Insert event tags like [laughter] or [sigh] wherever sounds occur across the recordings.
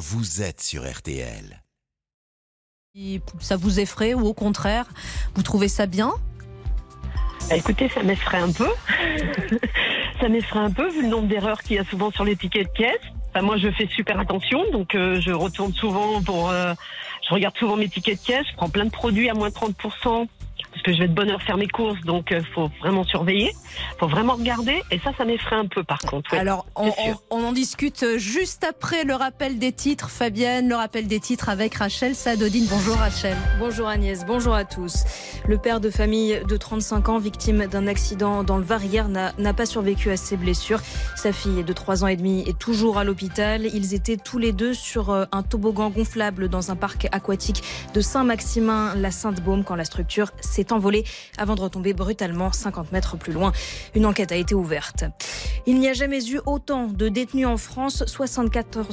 vous êtes sur RTL. Ça vous effraie ou au contraire, vous trouvez ça bien? Bah, Écoutez, ça m'effraie un peu. [laughs] ça m'effraie un peu vu le nombre d'erreurs qu'il y a souvent sur les tickets de caisse. Enfin, moi, je fais super attention, donc euh, je retourne souvent pour. euh, je regarde souvent mes tickets de caisse. Je prends plein de produits à moins de 30 parce que je vais de bonne heure faire mes courses, donc il faut vraiment surveiller, faut vraiment regarder. Et ça, ça m'effraie un peu, par contre. Alors, on, on- on en discute juste après le rappel des titres. Fabienne, le rappel des titres avec Rachel Sadodine. Bonjour Rachel. Bonjour Agnès, bonjour à tous. Le père de famille de 35 ans, victime d'un accident dans le Var hier, n'a pas survécu à ses blessures. Sa fille de 3 ans et demi est toujours à l'hôpital. Ils étaient tous les deux sur euh, un toboggan gonflable dans un parc aquatique de Saint-Maximin-la-Sainte-Baume quand la structure s'est envolée avant de retomber brutalement 50 mètres plus loin. Une enquête a été ouverte. Il n'y a jamais eu autant de détenus en France. 74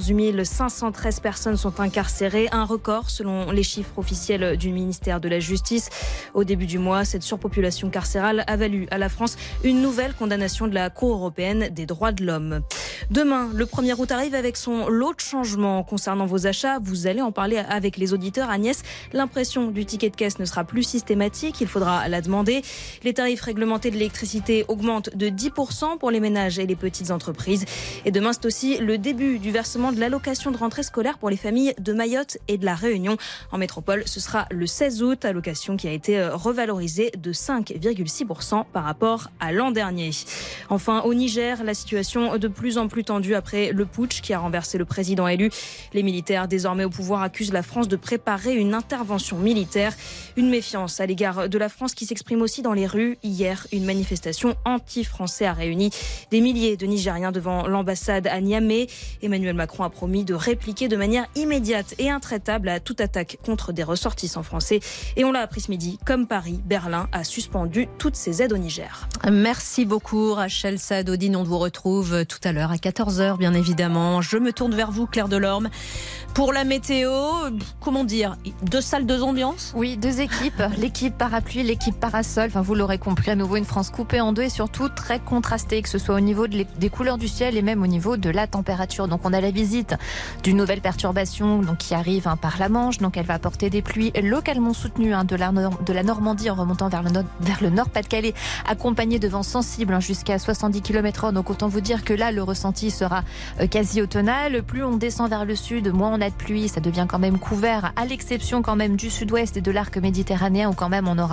513 personnes sont incarcérées, un record selon les chiffres officiels du ministère de la Justice. Au début du mois, cette surpopulation carcérale a valu à la France une nouvelle condamnation de la Cour européenne des droits de l'homme. Demain, le 1er août arrive avec son lot de changements concernant vos achats. Vous allez en parler avec les auditeurs. Agnès, l'impression du ticket de caisse ne sera plus systématique. Il faudra la demander. Les tarifs réglementés de l'électricité augmentent de 10% pour les ménages et les petites entreprises. Et demain, c'est aussi le début du versement de l'allocation de rentrée scolaire pour les familles de Mayotte et de la Réunion. En métropole, ce sera le 16 août, allocation qui a été euh, revalorisée de 5,6% par rapport à l'an dernier. Enfin, au Niger, la situation de plus en plus tendue après le putsch qui a renversé le président élu. Les militaires désormais au pouvoir accusent la France de préparer une intervention militaire. Une méfiance à l'égard de la France qui s'exprime aussi dans les rues. Hier, une manifestation anti-français a réuni des milliers de Nigériens devant l'ambassade à Niamey. Emmanuel Macron a promis de répliquer de manière immédiate et intraitable à toute attaque contre des ressortissants français. Et on l'a appris ce midi, comme Paris, Berlin a suspendu toutes ses aides au Niger. Merci beaucoup Rachel Sadodine. On vous retrouve tout à l'heure à 14h bien évidemment. Je me tourne vers vous Claire Delorme. Pour la météo, comment dire, deux salles, deux ambiances? Oui, deux équipes, l'équipe parapluie, l'équipe parasol. Enfin, vous l'aurez compris, à nouveau une France coupée en deux et surtout très contrastée, que ce soit au niveau des couleurs du ciel et même au niveau de la température. Donc, on a la visite d'une nouvelle perturbation donc, qui arrive hein, par la Manche. Donc, elle va apporter des pluies localement soutenues hein, de, la, Normandie en remontant vers le, nord- vers le nord Pas-de-Calais, accompagnées de vents sensibles hein, jusqu'à 70 km/h. Donc, autant vous dire que là, le ressenti sera euh, quasi automnal. Plus on descend vers le sud, moins on a de pluie, ça devient quand même couvert, à l'exception quand même du sud-ouest et de l'arc méditerranéen où quand même on aura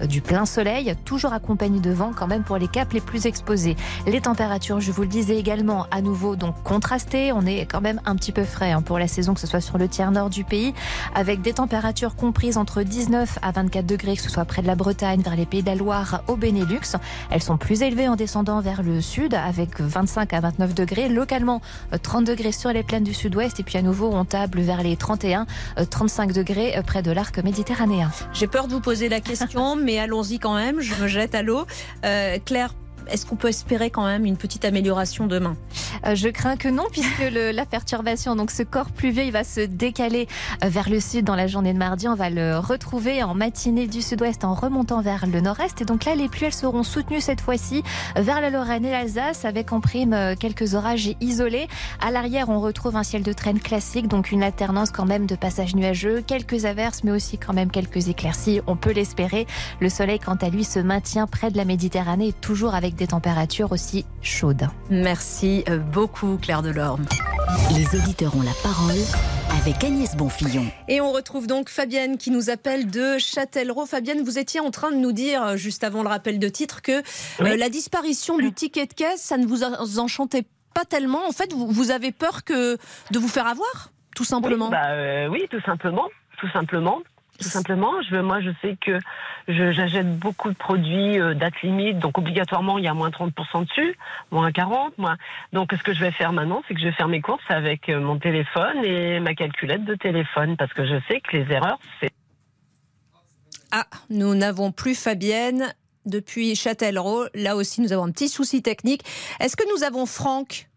euh, du plein soleil, toujours accompagné de vent quand même pour les caps les plus exposés. Les températures, je vous le disais également, à nouveau donc contrastées. On est quand même un petit peu frais hein, pour la saison, que ce soit sur le tiers nord du pays, avec des températures comprises entre 19 à 24 degrés, que ce soit près de la Bretagne, vers les pays de la Loire, au Benelux. Elles sont plus élevées en descendant vers le sud, avec 25 à 29 degrés. Localement, euh, 30 degrés sur les plaines du sud-ouest, et puis à nouveau, on table vers les 31, euh, 35 degrés euh, près de l'arc méditerranéen. J'ai peur de vous poser la question, mais allons-y quand même. Je me jette à l'eau. Euh, Claire, est-ce qu'on peut espérer quand même une petite amélioration demain? Euh, Je crains que non, puisque le- [laughs] la perturbation, donc ce corps pluvieux, il va se décaler euh, vers le sud dans la journée de mardi. On va le retrouver en matinée du sud-ouest en remontant vers le nord-est. Et donc là, les pluies, elles seront soutenues cette fois-ci vers la Lorraine et l'Alsace, avec en prime euh, quelques orages isolés. À l'arrière, on retrouve un ciel de traîne classique, donc une alternance quand même de passages nuageux, quelques averses, mais aussi quand même quelques éclaircies. On peut l'espérer. Le soleil, quant à lui, se maintient près de la Méditerranée, toujours avec des températures aussi chaudes. Merci euh, beaucoup Claire Delorme. Les auditeurs ont la parole avec Agnès Bonfillon. Et on retrouve donc Fabienne qui nous appelle de Châtellerault. Fabienne, vous étiez en train de nous dire, euh, juste avant le rappel de titre, que Oui. euh, la disparition du ticket de caisse, ça ne vous en- enchantait pas tellement. En fait, vous, vous avez peur que de vous faire avoir, tout simplement. Oui, bah, euh, oui, tout simplement, tout simplement. Tout simplement, je, moi je sais que j'achète beaucoup de produits euh, date limite, donc obligatoirement il y a moins 30% dessus, moins 40, moins. Donc ce que je vais faire maintenant, c'est que je vais faire mes courses avec euh, mon téléphone et ma calculette de téléphone, parce que je sais que les erreurs, c'est Ah, nous n'avons plus Fabienne depuis Châtellerault. Là aussi, nous avons un petit souci technique. Est-ce que nous avons Franck?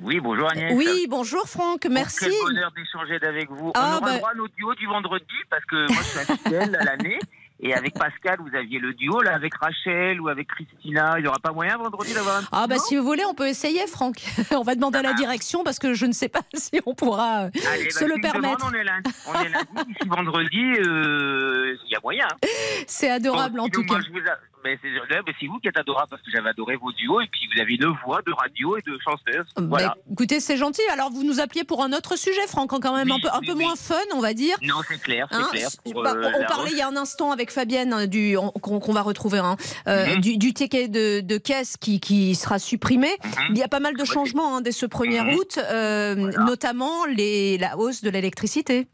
Oui, bonjour Agnès. Oui, bonjour Franck, merci. Quel bonheur d'échanger avec vous. Ah, On aura bah- droit à notre duo du vendredi parce que moi je suis fidèle à l'année. Et avec Pascal, vous aviez le duo, là, avec Rachel ou avec Christina. Il n'y aura pas moyen vendredi d'avoir un Ah bah si vous voulez, on peut essayer, Franck. [laughs] on va demander à la direction parce que je ne sais pas [laughs] si on pourra euh, Allez, bah, se le permettre. demande, on est lundi. On est lundi. Vendredi, euh, il y a moyen. [laughs] C'est adorable Bon, en tout moi, cas. je vous a- mais c'est vous qui êtes adorable parce que j'avais adoré vos duos et puis vous avez une voix de radio et de chanteuse. Voilà. Bah, écoutez, c'est gentil. Alors vous nous appeliez pour un autre sujet, Franck, quand même Oui, un peu, un oui, peu oui. moins fun, on va dire. Non, c'est clair, c'est Hein, clair. Pour, bah, euh, on la parlait il y a un instant avec Fabienne euh, du on- qu'on va retrouver hein, euh, Mhm. du, du ticket de, de caisse qui, qui sera supprimé. Mhm. Il y a pas mal de changements hein, dès ce 1er Mhm. août, euh, Voilà. notamment les, la hausse de l'électricité.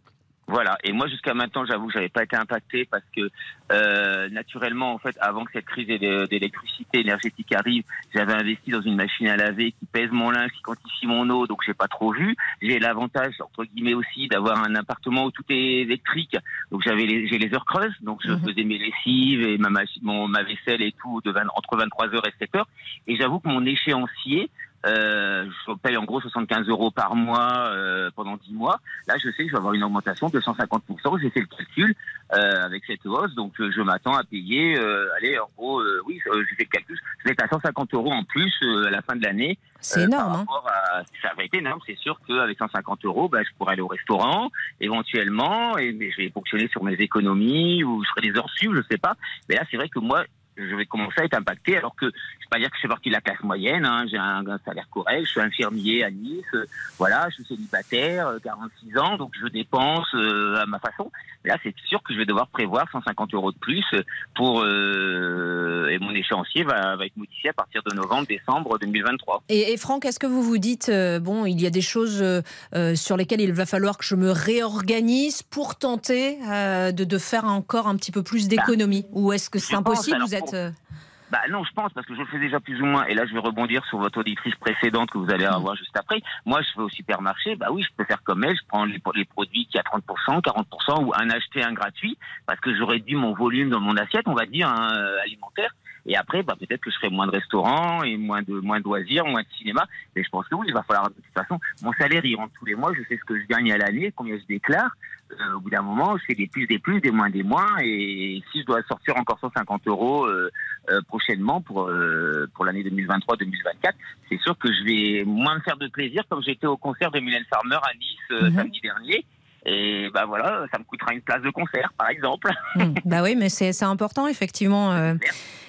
Voilà. Et moi, jusqu'à maintenant, j'avoue que j'avais pas été impacté parce que euh, naturellement, en fait, avant que cette crise d'é- d'électricité énergétique arrive, j'avais investi dans une machine à laver qui pèse mon linge, qui quantifie mon eau, donc j'ai pas trop vu. J'ai l'avantage entre guillemets aussi d'avoir un appartement où tout est électrique, donc j'avais les, j'ai les heures creuses, donc je Mhm. faisais mes lessives et ma machine, mon, ma vaisselle et tout de 20 entre 23 heures et 7 heures. Et j'avoue que mon échéancier euh, je paye en gros 75 euros par mois euh, pendant 10 mois. Là, je sais que je vais avoir une augmentation de 150%. J'ai fait le calcul euh, avec cette hausse, donc euh, je m'attends à payer. Euh, allez, en gros, euh, oui, j'ai fait le calcul. Je vais être à 150 euros en plus euh, à la fin de l'année. C'est énorme. par hein. à- ça va être énorme. C'est sûr qu'avec 150 euros, bah, je pourrais aller au restaurant éventuellement, et mais je vais fonctionner sur mes économies ou je ferai des heures sup, je sais pas. Mais là, c'est vrai que moi, je vais commencer à être impacté, alors que je vais pas dire que je fais partie de la classe moyenne. Hein, J'ai un, un salaire correct, je suis infirmier à Nice, euh, voilà, je suis célibataire, euh, 46 ans, donc je dépense euh, à ma façon. Mais là, c'est sûr que je vais devoir prévoir 150 euros de plus pour euh, et mon échéancier va, va être modifié à partir de novembre, décembre 2023. Et, et Franck, est-ce que vous vous dites, euh, bon, il y a des choses euh, euh, sur lesquelles il va falloir que je me réorganise pour tenter euh, de, de faire encore un petit peu plus d'économie? Ou est-ce que c'est pense, impossible? alors, Vous êtes. Euh, Bah non, je pense parce que je le fais déjà plus ou moins. Et là, je vais rebondir sur votre auditrice précédente que vous allez avoir juste après. Moi, je vais au supermarché. Bah oui, je peux faire comme elle. Je prends les, les produits qui a 30%, 40% ou un acheté, un gratuit parce que je réduis mon volume dans mon assiette, on va dire hein, euh, alimentaire. Et après, bah, peut-être que je ferai moins de restaurants et moins de moins de loisirs, moins de cinéma. Mais je pense que oui, il va falloir de toute façon. Mon salaire, il rentre tous les mois. Je sais ce que je gagne à l'année, combien je déclare. Euh, au bout d'un moment, je fais des plus, des plus, des moins, des moins. Et si je dois sortir encore 150 euros euh, euh, prochainement pour euh, pour l'année 2023-2024, c'est sûr que je vais moins me faire de plaisir, comme j'étais au concert de Mylène Farmer à Nice euh, Mhm. samedi dernier. Et bah voilà, ça me coûtera une place de concert, par exemple. hmm, bah oui, mais c'est important, effectivement. euh,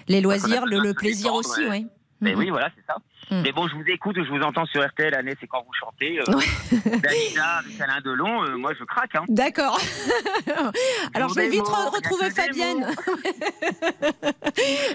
les loisirs, le, le plaisir aussi, oui. Mais Mhm. oui, voilà, c'est ça. Mm. Mais bon, je vous écoute, je vous entends sur RTL, Annette, c'est quand vous chantez. Euh, [laughs] Dalida avec Alain Delon, euh, moi je craque. Hein. D'accord. [laughs] Alors je vais vite mots, retrouver Fabienne. [laughs]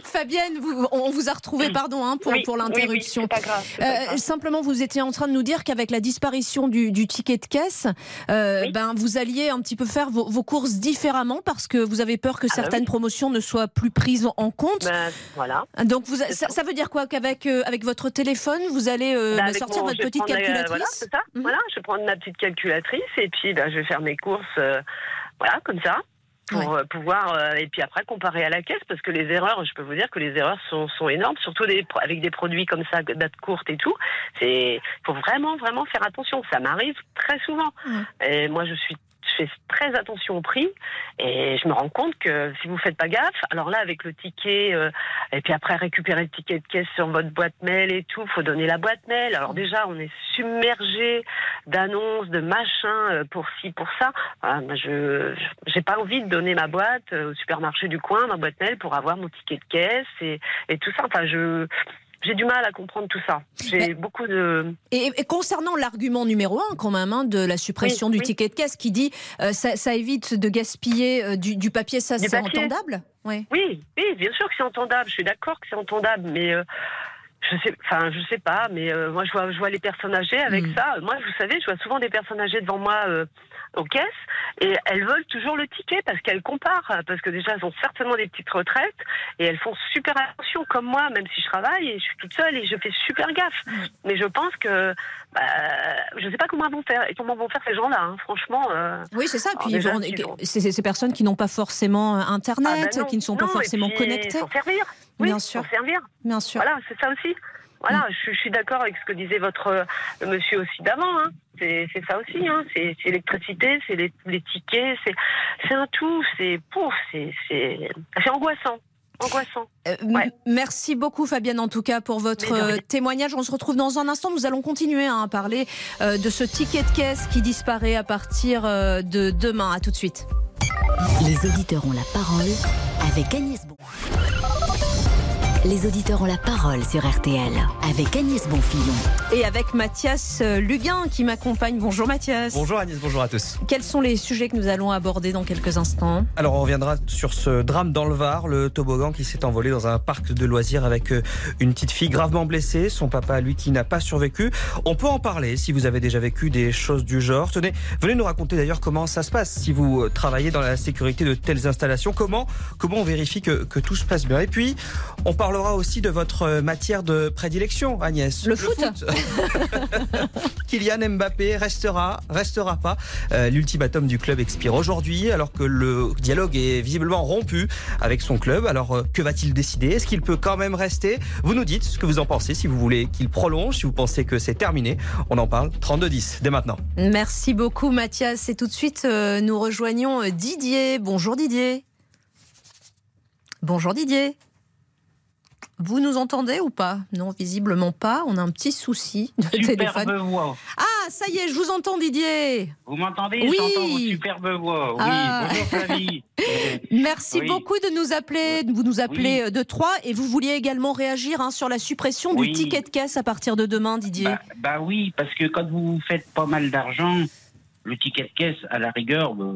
Fabienne, vous- on vous a retrouvé, pardon, hein, pour, Oui, pour oui, oui, l'interruption. c'est pas grave. c'est pas Euh, simplement, vous étiez en train de nous dire qu'avec la disparition du, du ticket de caisse, euh, Oui. ben, vous alliez un petit peu faire vos, vos courses différemment parce que vous avez peur que Ah bah certaines oui. promotions ne soient plus prises en compte. Ben, voilà. Donc, vous, c'est ça, ça. ça veut dire quoi Qu'avec euh, avec votre téléphone, vous allez euh, Bah, bah, sortir mon- votre petite la- calculatrice voilà, c'est ça. Mhm. Voilà, je vais prendre ma petite calculatrice et puis bah, je vais faire mes courses, euh, voilà, comme ça, pour euh, pouvoir euh, et puis après comparer à la caisse parce que les erreurs, je peux vous dire que les erreurs sont, sont énormes, surtout des, avec des produits comme ça, date courte et tout. C'est, faut vraiment vraiment faire attention. Ça m'arrive très souvent. Ouais. Et moi, je suis je fais très attention au prix et je me rends compte que si vous faites pas gaffe, alors là avec le ticket euh, et puis après récupérer le ticket de caisse sur votre boîte mail et tout, faut donner la boîte mail. Alors déjà on est submergé d'annonces, de machins euh, pour ci, pour ça. Moi, je j'ai pas envie de donner ma boîte euh, au supermarché du coin, ma boîte mail pour avoir mon ticket de caisse et, et tout ça. Enfin je j'ai du mal à comprendre tout ça. J'ai Mais- beaucoup de Et, et concernant l'argument numéro un, quand même, hein, de la suppression Oui, du oui. ticket de caisse, qui dit euh, ça, ça évite de gaspiller euh, du, du papier, ça c'est entendable? Oui. Oui, oui, bien sûr que c'est entendable. Je suis d'accord que c'est entendable, mais euh, je sais, enfin, je sais pas. Mais euh, moi, je vois, je vois les personnes âgées avec Mm. ça. Moi, vous savez, je vois souvent des personnes âgées devant moi euh, aux caisses et elles veulent toujours le ticket parce qu'elles comparent, parce que déjà elles ont certainement des petites retraites et elles font super attention comme moi, même si je travaille et je suis toute seule et je fais super gaffe. Mm. Mais je pense que, bah, je sais pas comment vont faire et comment vont faire ces gens-là. hein. Franchement. euh, Oui, c'est ça. Puis ces personnes qui n'ont pas forcément euh, ah Internet, bah non, qui ne sont non, pas forcément connectées. Servir. Oui, Bien sûr. servir. Bien sûr. Voilà, c'est ça aussi. Voilà, je, je suis d'accord avec ce que disait votre euh, monsieur aussi d'avant. Hein. C'est c'est ça aussi. Hein. C'est l'électricité, c'est les, les tickets, c'est c'est un tout. C'est pouf, c'est angoissant, angoissant. Euh, Ouais. Merci beaucoup Fabienne en tout cas pour votre euh, témoignage. On se retrouve dans un instant. Nous allons continuer hein, à parler euh, de ce ticket de caisse qui disparaît à partir euh, de demain. À tout de suite. Les auditeurs ont la parole avec Agnès Bon. Les auditeurs ont la parole sur RTL avec Agnès Bonfillon. Et avec Mathias euh, Luguin qui m'accompagne. Bonjour Mathias. Bonjour Agnès, bonjour à tous. Quels sont les sujets que nous allons aborder dans quelques instants Alors on reviendra sur ce drame dans le Var, le toboggan qui s'est envolé dans un parc de loisirs avec euh, une petite fille gravement blessée, son papa lui qui n'a pas survécu. On peut en parler si vous avez déjà vécu des choses du genre. Tenez, venez nous raconter d'ailleurs comment ça se passe si vous euh, travaillez dans la sécurité de telles installations. Comment comment on vérifie que, que tout se passe bien. Et puis on parlera aussi de votre euh, matière de prédilection, Agnès. Le foot. [laughs] Kylian Mbappé restera, restera pas. Euh, L'ultimatum du club expire aujourd'hui, alors que le dialogue est visiblement rompu avec son club. Alors, euh, que va-t-il décider? Est-ce qu'il peut quand même rester? Vous nous dites ce que vous en pensez, si vous voulez qu'il prolonge, si vous pensez que c'est terminé. On en parle 32-10 dès maintenant. Merci beaucoup Mathias. Et tout de suite, euh, nous rejoignons Didier. Bonjour Didier. Bonjour Didier. Vous nous entendez ou pas? Non, visiblement pas. On a un petit souci de téléphone. Superbe voix. Ah, ça y est, je vous entends Didier. Vous m'entendez? Oui. Superbe voix. Oui, Ah. bonjour Flavie. [laughs] Merci Oui. beaucoup de nous appeler. Vous nous appelez Oui. euh, de Troyes et vous vouliez également réagir hein, sur la suppression du ticket de caisse à partir de demain, Didier. bah, bah oui, parce que quand vous faites pas mal d'argent, le ticket de caisse, à la rigueur, bah,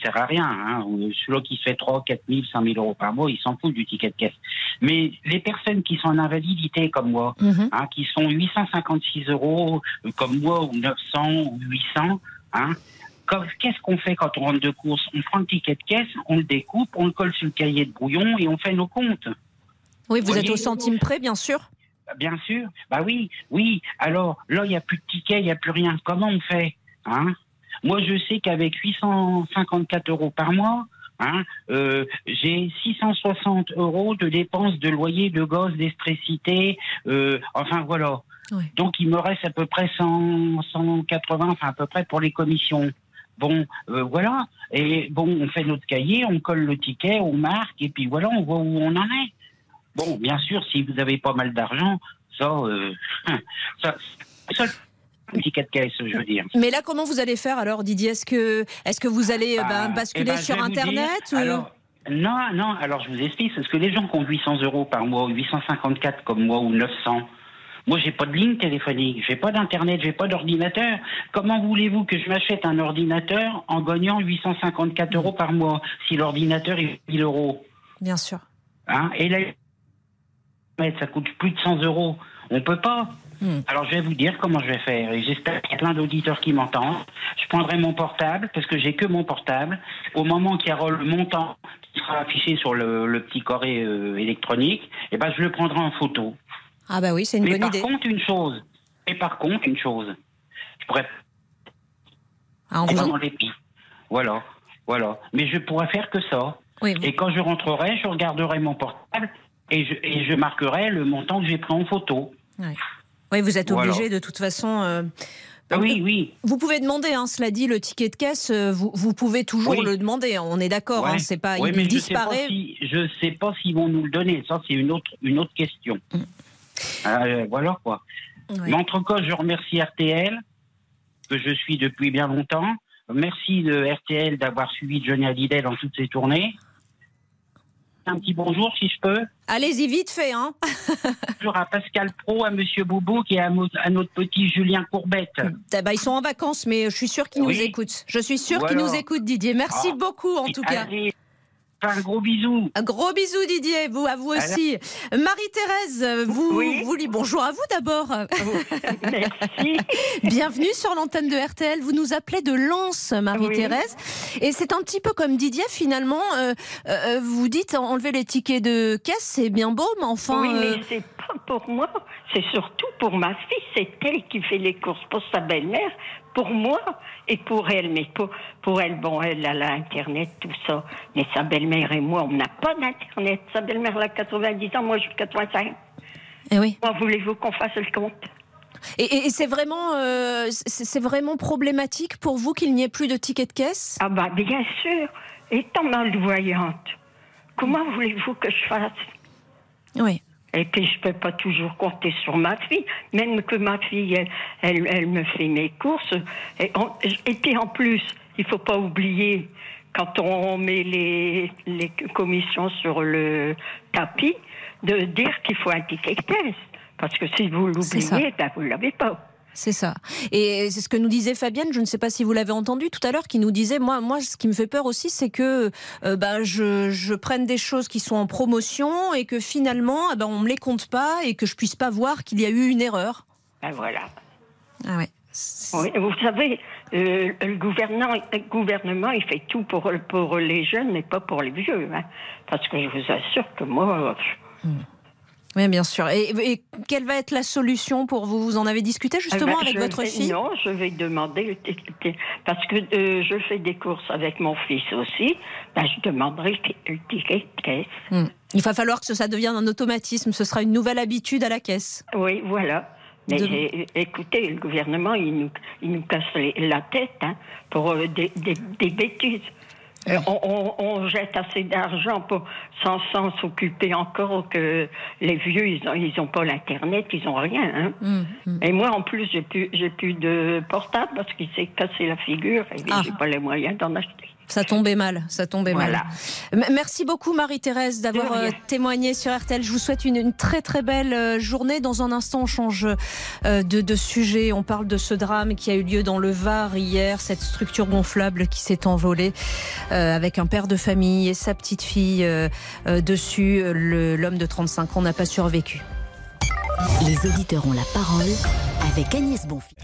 sert à rien. Hein. Celui qui se fait 3, 4 000, 5 000 euros par mois, il s'en fout du ticket de caisse. Mais les personnes qui sont en invalidité comme moi, Mhm. hein, qui sont 856 euros euh, comme moi, ou 900 ou 800, hein, qu'est-ce qu'on fait quand on rentre de course? On prend le ticket de caisse, on le découpe, on le colle sur le cahier de brouillon et on fait nos comptes. Oui, vous êtes au centime près, bien sûr. Bah, Bien sûr. Bah oui, oui. Alors là, il n'y a plus de tickets, il n'y a plus rien. Comment on fait hein? Moi, je sais qu'avec 854 euros par mois, hein, euh, j'ai 660 euros de dépenses de loyer, de gaz, d'électricité. Euh, enfin, voilà. Oui. Donc, il me reste à peu près 100, 180, enfin, à peu près pour les commissions. Bon, euh, voilà. Et bon, on fait notre cahier, on colle le ticket, on marque, et puis voilà, on voit où on en est. Bon, bien sûr, si vous avez pas mal d'argent, ça, ça, ça, de caisse, je veux dire. Mais là, comment vous allez faire alors, Didier? Est-ce que, est-ce que vous allez euh, Bah, ben, basculer eh ben, sur Internet dire, ou- alors, Non, non, alors je vous explique, parce que les gens qui ont 800 euros par mois, ou 854 comme moi, ou 900, moi j'ai pas de ligne téléphonique, j'ai pas d'internet, j'ai pas d'ordinateur. Comment voulez-vous que je m'achète un ordinateur en gagnant 854 euros par mois, si l'ordinateur est 1000 euros? Bien sûr. Hein Et là, ça coûte plus de 100 euros. On peut pas. Hmm. Alors je vais vous dire comment je vais faire. Et j'espère qu'il y a plein d'auditeurs qui m'entendent. Je prendrai mon portable parce que j'ai que mon portable. Au moment qu'il y aura le montant qui sera affiché sur le, le petit coré euh, électronique, eh ben je le prendrai en photo. Ah bah oui, c'est une Mais bonne par idée. contre une chose. Et par contre une chose. Je pourrais Ah, on vous dans les pieds. Voilà, voilà. Mais je pourrais faire que ça. Oui, vous- Et quand je rentrerai, je regarderai mon portable et je, et je marquerai le montant que j'ai pris en photo. oui, vous êtes Voilà. obligé de toute façon. euh, Ah oui, oui. Vous pouvez demander, hein, cela dit, le ticket de caisse, euh, vous, vous pouvez toujours Oui. le demander. On est d'accord, hein, Ouais. c'est pas, Ouais, il mais disparaît. Je je sais pas s'ils vont nous le donner. Ça, c'est une autre, une autre question. Euh, voilà quoi. Ouais. Mais en tout cas, je remercie RTL, que je suis depuis bien longtemps. Merci de RTL d'avoir suivi Johnny Hallyday dans toutes ses tournées. Un petit bonjour, si je peux. Allez-y vite fait, hein. [laughs] Bonjour à Pascal Pro, à Monsieur Boubou et à, notre petit Julien Courbette. Ah bah, ils sont en vacances, mais je suis sûre qu'ils Oui. nous écoutent. Je suis sûre qu'ils nous écoutent, Didier. Merci Ah. beaucoup, en tout cas. Allez, un gros bisou. Un gros bisou Didier, vous à vous Alors- aussi. Marie-Thérèse, vous, Oui. vous bonjour à vous d'abord. [laughs] Merci. Bienvenue sur l'antenne de RTL. Vous nous appelez de Lens, Marie-Thérèse. Et c'est un petit peu comme Didier finalement. euh, euh, vous dites enlever les tickets de caisse, c'est bien beau, mais enfin. oui, euh, mais c'est pas pour moi, c'est surtout pour ma fille. C'est elle qui fait les courses pour sa belle-mère, pour moi et pour elle. Mais pour, pour elle, bon, elle a l'Internet, tout ça. Mais sa belle-mère et moi, on n'a pas d'Internet. Sa belle-mère elle a 90 ans, moi j'ai 85. Et oui. Comment voulez-vous qu'on fasse le compte? Et, et c'est vraiment, euh, c'est vraiment problématique pour vous qu'il n'y ait plus de tickets de caisse? Ah bah bien sûr, étant malvoyante, comment voulez-vous que je fasse? Oui. Et puis je peux pas toujours compter sur ma fille, même que ma fille, elle, elle, elle me fait mes courses. Et, puis en plus, il faut pas oublier, quand on met les, les commissions sur le tapis, de dire qu'il faut un ticket caisse. Parce que si vous l'oubliez, ben vous l'avez pas. C'est ça. Et c'est ce que nous disait Fabienne, je ne sais pas si vous l'avez entendu tout à l'heure, qui nous disait, moi, moi ce qui me fait peur aussi, c'est que euh, ben, je, je prenne des choses qui sont en promotion et que finalement, eh ben, on ne me les compte pas et que je puisse pas voir qu'il y a eu une erreur. Ben voilà. Ah ouais. Oui, vous savez, euh, le gouvernement, le gouvernement, il fait tout pour, pour les jeunes, mais pas pour les vieux. hein. Parce que je vous assure que moi, Oui, bien sûr. Et, et quelle va être la solution pour vous? Vous en avez discuté justement Eh ben, avec je votre vais- fille? Non, je vais demander le ticket. Parce que euh, je fais des courses avec mon fils aussi. Ben, je demanderai le ticket de caisse. Hmm. Il va falloir que ça devienne un automatisme. Ce sera une nouvelle habitude à la caisse. Oui, voilà. Mais De- é- écoutez, le gouvernement, il nous, il nous casse les- la tête hein, pour euh, des, des- des bêtises. On, on- on jette assez d'argent pour sans sans s'occuper encore que les vieux ils ont ils ont pas l'internet ils ont rien hein. Hmm, hmm. et moi en plus j'ai plus j'ai plus de portable parce qu'il s'est cassé la figure et Ah. j'ai pas les moyens d'en acheter Ça tombait mal, ça tombait Voilà. mal. M- Merci beaucoup Marie-Thérèse d'avoir euh, témoigné sur RTL. Je vous souhaite une, une très très belle euh, journée. Dans un instant, on change euh, de, de sujet. On parle de ce drame qui a eu lieu dans le Var hier, cette structure gonflable qui s'est envolée euh, avec un père de famille et sa petite fille euh, euh, dessus. L'homme de 35 ans n'a pas survécu. Les auditeurs ont la parole avec Agnès Bonfils.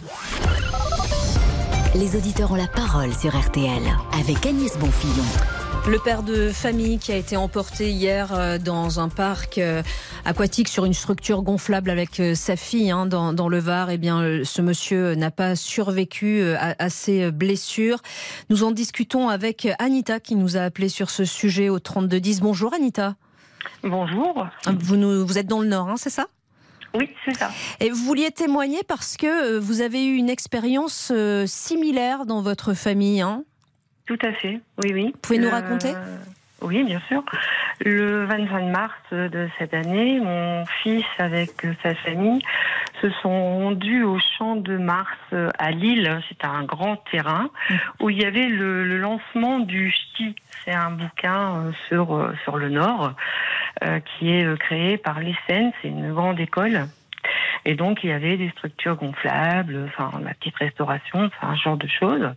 Les auditeurs ont la parole sur RTL avec Agnès Bonfillon. Le père de famille qui a été emporté hier euh, dans un parc euh, aquatique sur une structure gonflable avec euh, sa fille hein, dans, dans le Var, eh bien, ce monsieur n'a pas survécu à, à ses blessures. Nous en discutons avec Anita qui nous a appelé sur ce sujet au 3210. Bonjour Anita. Bonjour. Vous, nous, vous êtes dans le Nord, hein, c'est ça? Oui, c'est ça. Et vous vouliez témoigner parce que euh, vous avez eu une expérience euh, similaire dans votre famille. Hein? Tout à fait. Oui, oui. Vous pouvez nous Le- raconter? Oui, bien sûr. Le 25 mars de cette année, mon fils avec sa famille se sont rendus au champ de Mars euh, à Lille. C'est un grand terrain où il y avait le, le lancement du STI. C'est un bouquin euh, sur, euh, sur le Nord euh, qui est euh, créé par l'ESSEN. C'est une grande école. Et donc, il y avait des structures gonflables, enfin, la petite restauration, enfin, un genre de choses.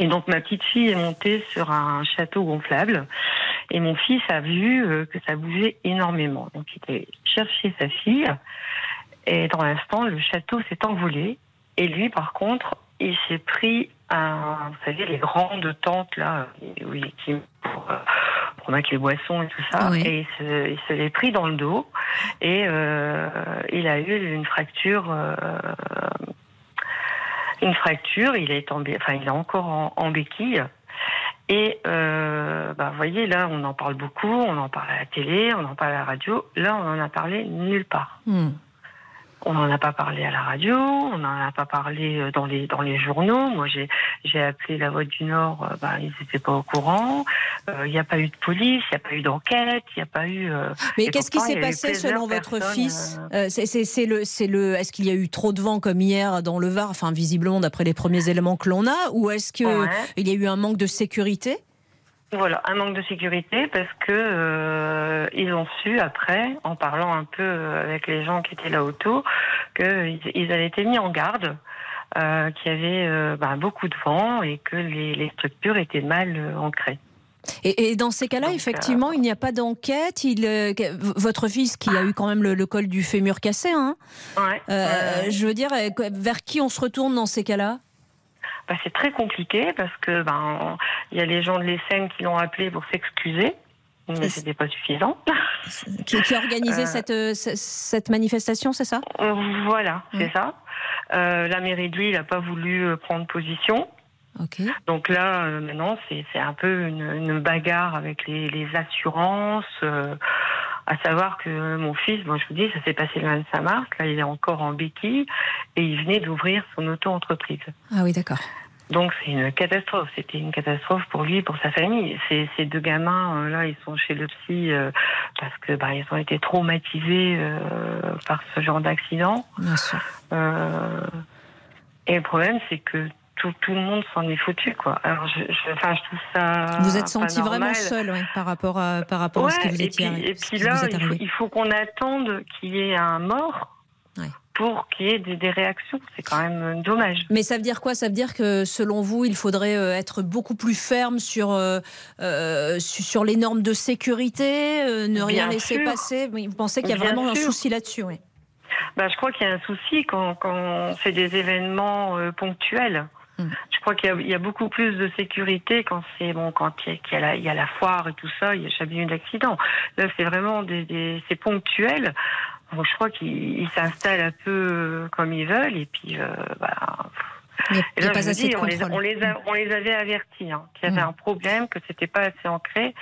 Et donc ma petite fille est montée sur un château gonflable et mon fils a vu euh, que ça bougeait énormément. Donc il est chercher sa fille et dans l'instant le château s'est envolé et lui par contre il s'est pris un, vous savez les grandes tentes là où il qui pour, euh, pour mettre les boissons et tout ça Oui. et il se, il se l'est pris dans le dos et euh, il a eu une fracture euh, une fracture, il est tombé, enfin il est encore en, en béquille. Et euh, bah, vous voyez, là, on en parle beaucoup, on en parle à la télé, on en parle à la radio. Là, on n'en a parlé nulle part. Hmm. On n'en a pas parlé à la radio, on n'en a pas parlé euh, dans les dans les journaux. Moi, j'ai j'ai appelé la Voix du Nord, bah, ils n'étaient pas au courant. Euh, Il n'y a pas eu de police, il n'y a pas eu d'enquête, il n'y a pas eu. euh, Mais qu'est-ce qui s'est passé selon votre fils euh, c'est- c'est- c'est le, c'est le, Est-ce qu'il y a eu trop de vent comme hier dans le Var Enfin, visiblement, d'après les premiers éléments que l'on a, ou est-ce qu'il Ouais. il y a eu un manque de sécurité? Voilà, un manque de sécurité parce que euh, ils ont su après, en parlant un peu euh, avec les gens qui étaient là autour, qu'ils ils avaient été mis en garde, euh, qu'il y avait euh, bah, beaucoup de vent et que les, les structures étaient mal ancrées. et, et dans ces cas-là, effectivement, il n'y a pas d'enquête. Il, euh, votre fils, qui a eu quand même le, le col du fémur cassé, hein, Ouais, euh, je veux dire, vers qui on se retourne dans ces cas-là? Bah, c'est très compliqué parce que ben il y a les gens de l'ESSEN qui l'ont appelé pour s'excuser, mais C'est- c'était pas suffisant. qui, qui a organisé Euh, cette, euh, ce- cette manifestation, c'est ça? Voilà, c'est ça. Euh, la mairie de Lille n'a pas voulu prendre position. Ok. Donc là, euh, maintenant, c'est c'est un peu une, une bagarre avec les, les assurances, À savoir que mon fils, moi je vous dis, ça s'est passé le 25 mars, là il est encore en béquille et il venait d'ouvrir son auto-entreprise. Ah oui, d'accord. Donc c'est une catastrophe. C'était une catastrophe pour lui, pour sa famille. Ces, ces deux gamins euh, là, ils sont chez le psy euh, parce que bah, ils ont été traumatisés euh, par ce genre d'accident. Bien sûr. Euh, et le problème, c'est que tout, tout le monde s'en est foutu, quoi. Alors, je, je, enfin, je trouve ça. Vous êtes senti vraiment seul ouais, par rapport à, par rapport à ce qui vous et étiez puis, et puis là, vous est il faut, arrivé. il faut qu'on attende qu'il y ait un mort Ouais. Pour qu'il y ait des, des réactions. C'est quand même dommage. Mais ça veut dire quoi? Ça veut dire que selon vous, il faudrait euh, être beaucoup plus ferme sur, euh, euh, su- sur les normes de sécurité, euh, ne rien Bien laisser sûr. passer? Vous pensez qu'il y a Bien vraiment un souci là-dessus oui. Bah, je crois qu'il y a un souci quand, quand c'est des événements euh, ponctuels. Mm. Je crois qu'il y, a- y beaucoup plus de sécurité quand c'est bon, quand il y, a, y la, il y a la foire et tout ça. Il n'y a jamais eu d'accident. Là, c'est vraiment des, des- c'est ponctuel. Bon, je crois qu'ils ils s'installent un peu comme ils veulent et puis euh, bah, Et là, je dis, on, les, on, les a- on les avait avertis hein, qu'il y avait Mm. un problème, que c'était pas assez ancré,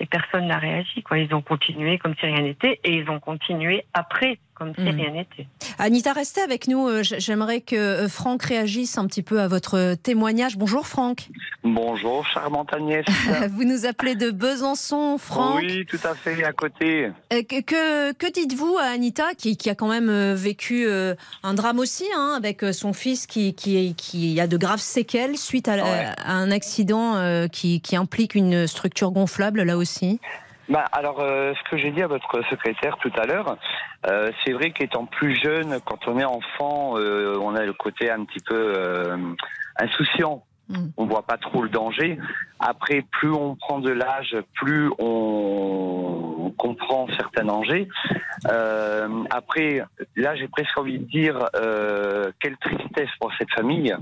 et personne n'a réagi. Quoi. Ils ont continué comme si rien n'était, et ils ont continué après comme si Mm. rien n'était. Anita, restez avec nous. Euh, J'aimerais que euh, Franck réagisse un petit peu à votre témoignage. Bonjour Franck. Bonjour, charmante Agnès. [laughs] Vous nous appelez de Besançon, Franck. Oui, tout à fait, à côté. Euh, Que, que, que dites-vous à Anita, qui, qui a quand même euh, vécu euh, un drame aussi, hein, avec euh, son fils qui, qui, qui a de graves séquelles suite à, Ouais. à un accident euh, qui, qui implique une structure gonflable là aussi? Bah, alors, euh, ce que j'ai dit à votre secrétaire tout à l'heure, euh, c'est vrai qu'étant plus jeune, quand on est enfant, euh, on a le côté un petit peu insouciant. Mm. On voit pas trop le danger. Après, plus on prend de l'âge, plus on, comprend certains dangers. Euh, après, là, j'ai presque envie de dire euh, quelle tristesse pour cette famille.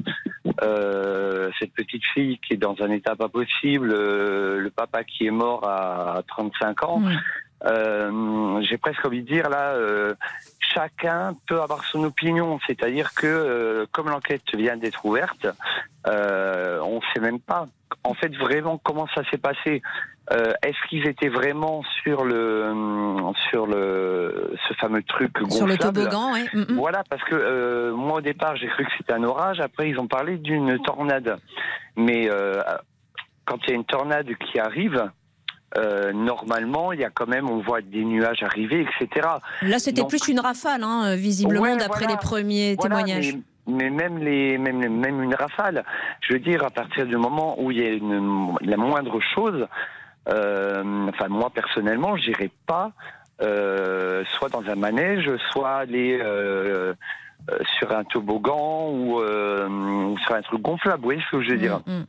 Euh, cette petite fille qui est dans un état pas possible, le papa qui est mort à 35 ans. Mm. J'ai presque envie de dire là, chacun peut avoir son opinion, c'est-à-dire que euh, comme l'enquête vient d'être ouverte, euh, on ne sait même pas en fait vraiment comment ça s'est passé? Euh, Est-ce qu'ils étaient vraiment sur le sur le ce fameux truc Sur le toboggan, oui. Mm, mm. voilà, parce que moi au départ j'ai cru que c'était un orage. Après ils ont parlé d'une tornade, mais quand il y a une tornade qui arrive, euh, normalement il y a quand même on voit des nuages arriver, etc. Là, c'était Donc- plus une rafale, hein, visiblement, Ouais, d'après voilà. les premiers Voilà, témoignages. mais, mais même les même même une rafale, je veux dire à partir du moment où il y a une, la moindre chose, euh, enfin moi personnellement j'irai pas euh, soit dans un manège, soit aller euh, sur un toboggan ou, ou sur un truc gonflable. Vous voyez ce que je veux dire Mm, mm.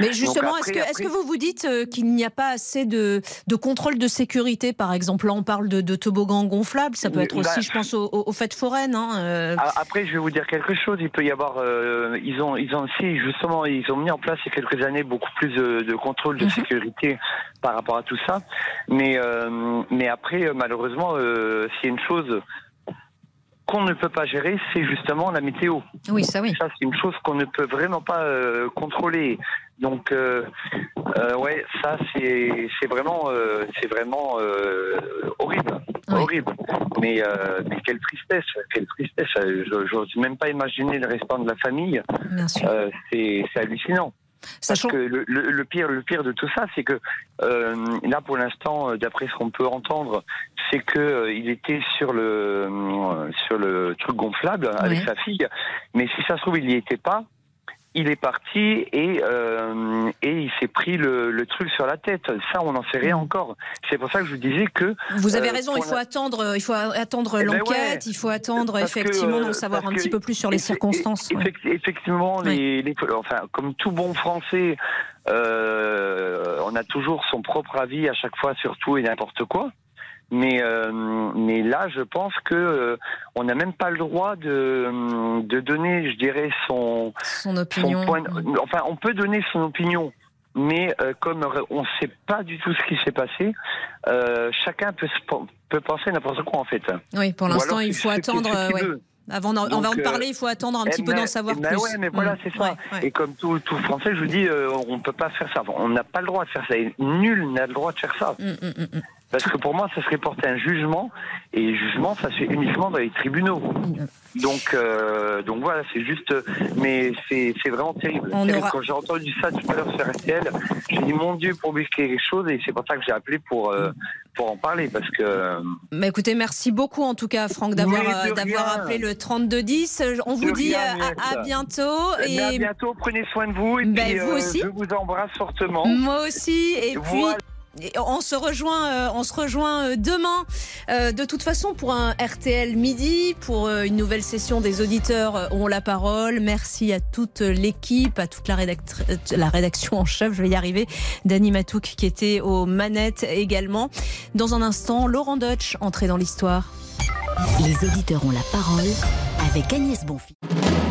Mais justement, est-ce que, vous vous dites euh, qu'il n'y a pas assez de, de contrôle de sécurité, par exemple Là, on parle de, de toboggan gonflable, ça peut être Bah, aussi, je pense, aux, fêtes foraines. hein, euh. A- Après, je vais vous dire quelque chose. Il peut y avoir, euh, ils ont, ils ont aussi justement, ils ont mis en place il y a quelques années beaucoup plus de, de contrôle de Mhm. sécurité par rapport à tout ça. Mais, euh, mais après, malheureusement, s'il y a une chose qu'on ne peut pas gérer, c'est justement la météo. Oui, ça oui. Ça, c'est une chose qu'on ne peut vraiment pas euh, contrôler. Donc, euh, euh, ouais, ça, c'est c'est vraiment, euh, c'est vraiment euh, horrible, Oui. horrible. Mais, euh, mais quelle tristesse, quelle tristesse. Je n'ose même pas imaginer le restant de la famille. Bien sûr. Euh, c'est c'est hallucinant. Sachant Parce que le, le- le pire, le pire de tout ça, c'est que euh, là, pour l'instant, euh, d'après ce qu'on peut entendre, c'est que euh, il était sur le euh, sur le truc gonflable avec Ouais. sa fille, mais si ça se trouve, il n'y était pas. Il est parti et euh, et il s'est pris le, le truc sur la tête. Ça, on n'en sait rien Mhm. encore. C'est pour ça que je vous disais que Vous avez euh, raison, pour il faut la- attendre, il faut attendre Eh ben l'enquête, ouais. il faut attendre effectivement euh, d'en savoir un petit peu plus sur les circonstances. ouais. Effectivement, les, les- enfin, comme tout bon Français, euh, on a toujours son propre avis à chaque fois sur tout et n'importe quoi. Mais, euh, mais là, je pense que euh, on n'a même pas le droit de, de donner, je dirais, son, Son son opinion. point. enfin, on peut donner son opinion, mais euh, comme on ne sait pas du tout ce qui s'est passé, euh, chacun peut, peut penser n'importe quoi en fait. Oui, pour Ou l'instant, il faut attendre. euh. Avant d'en, on va en euh, parler, il faut attendre un Eh petit peu ben, d'en savoir eh ben plus. ouais, mais voilà, Mm. c'est ça. Et comme tout, tout Français, je vous dis, euh, on peut pas faire ça. On n'a pas le droit de faire ça. Et nul n'a le droit de faire ça. Parce que pour moi, ça serait porter un jugement, et jugement, ça se fait uniquement dans les tribunaux. Donc, euh, donc voilà, c'est juste, mais c'est vraiment terrible. On Terrible. aura- Quand j'ai entendu ça tout à l'heure sur RTL, j'ai dit mon Dieu, pour brusquer quelque chose, et c'est pour ça que j'ai appelé pour euh, pour en parler, parce que Bah, écoutez, merci beaucoup en tout cas, Franck, d'avoir Oui, euh, d'avoir appelé le 3210. On vous De dit rien, à, à bientôt. Eh à bientôt, prenez soin de vous, et Ben, puis vous euh, aussi. je vous embrasse fortement. moi aussi. Et puis. Voilà. On se rejoint, euh, on se rejoint euh, demain. Euh, de toute façon, pour un RTL midi, pour une nouvelle session des auditeurs ont la parole. Merci à toute l'équipe, à toute la, la rédaction en chef. Je vais y arriver. Dany Matouk qui était aux manettes également. Dans un instant, Laurent Deutsch entré dans l'histoire. Les auditeurs ont la parole avec Agnès Bonfils.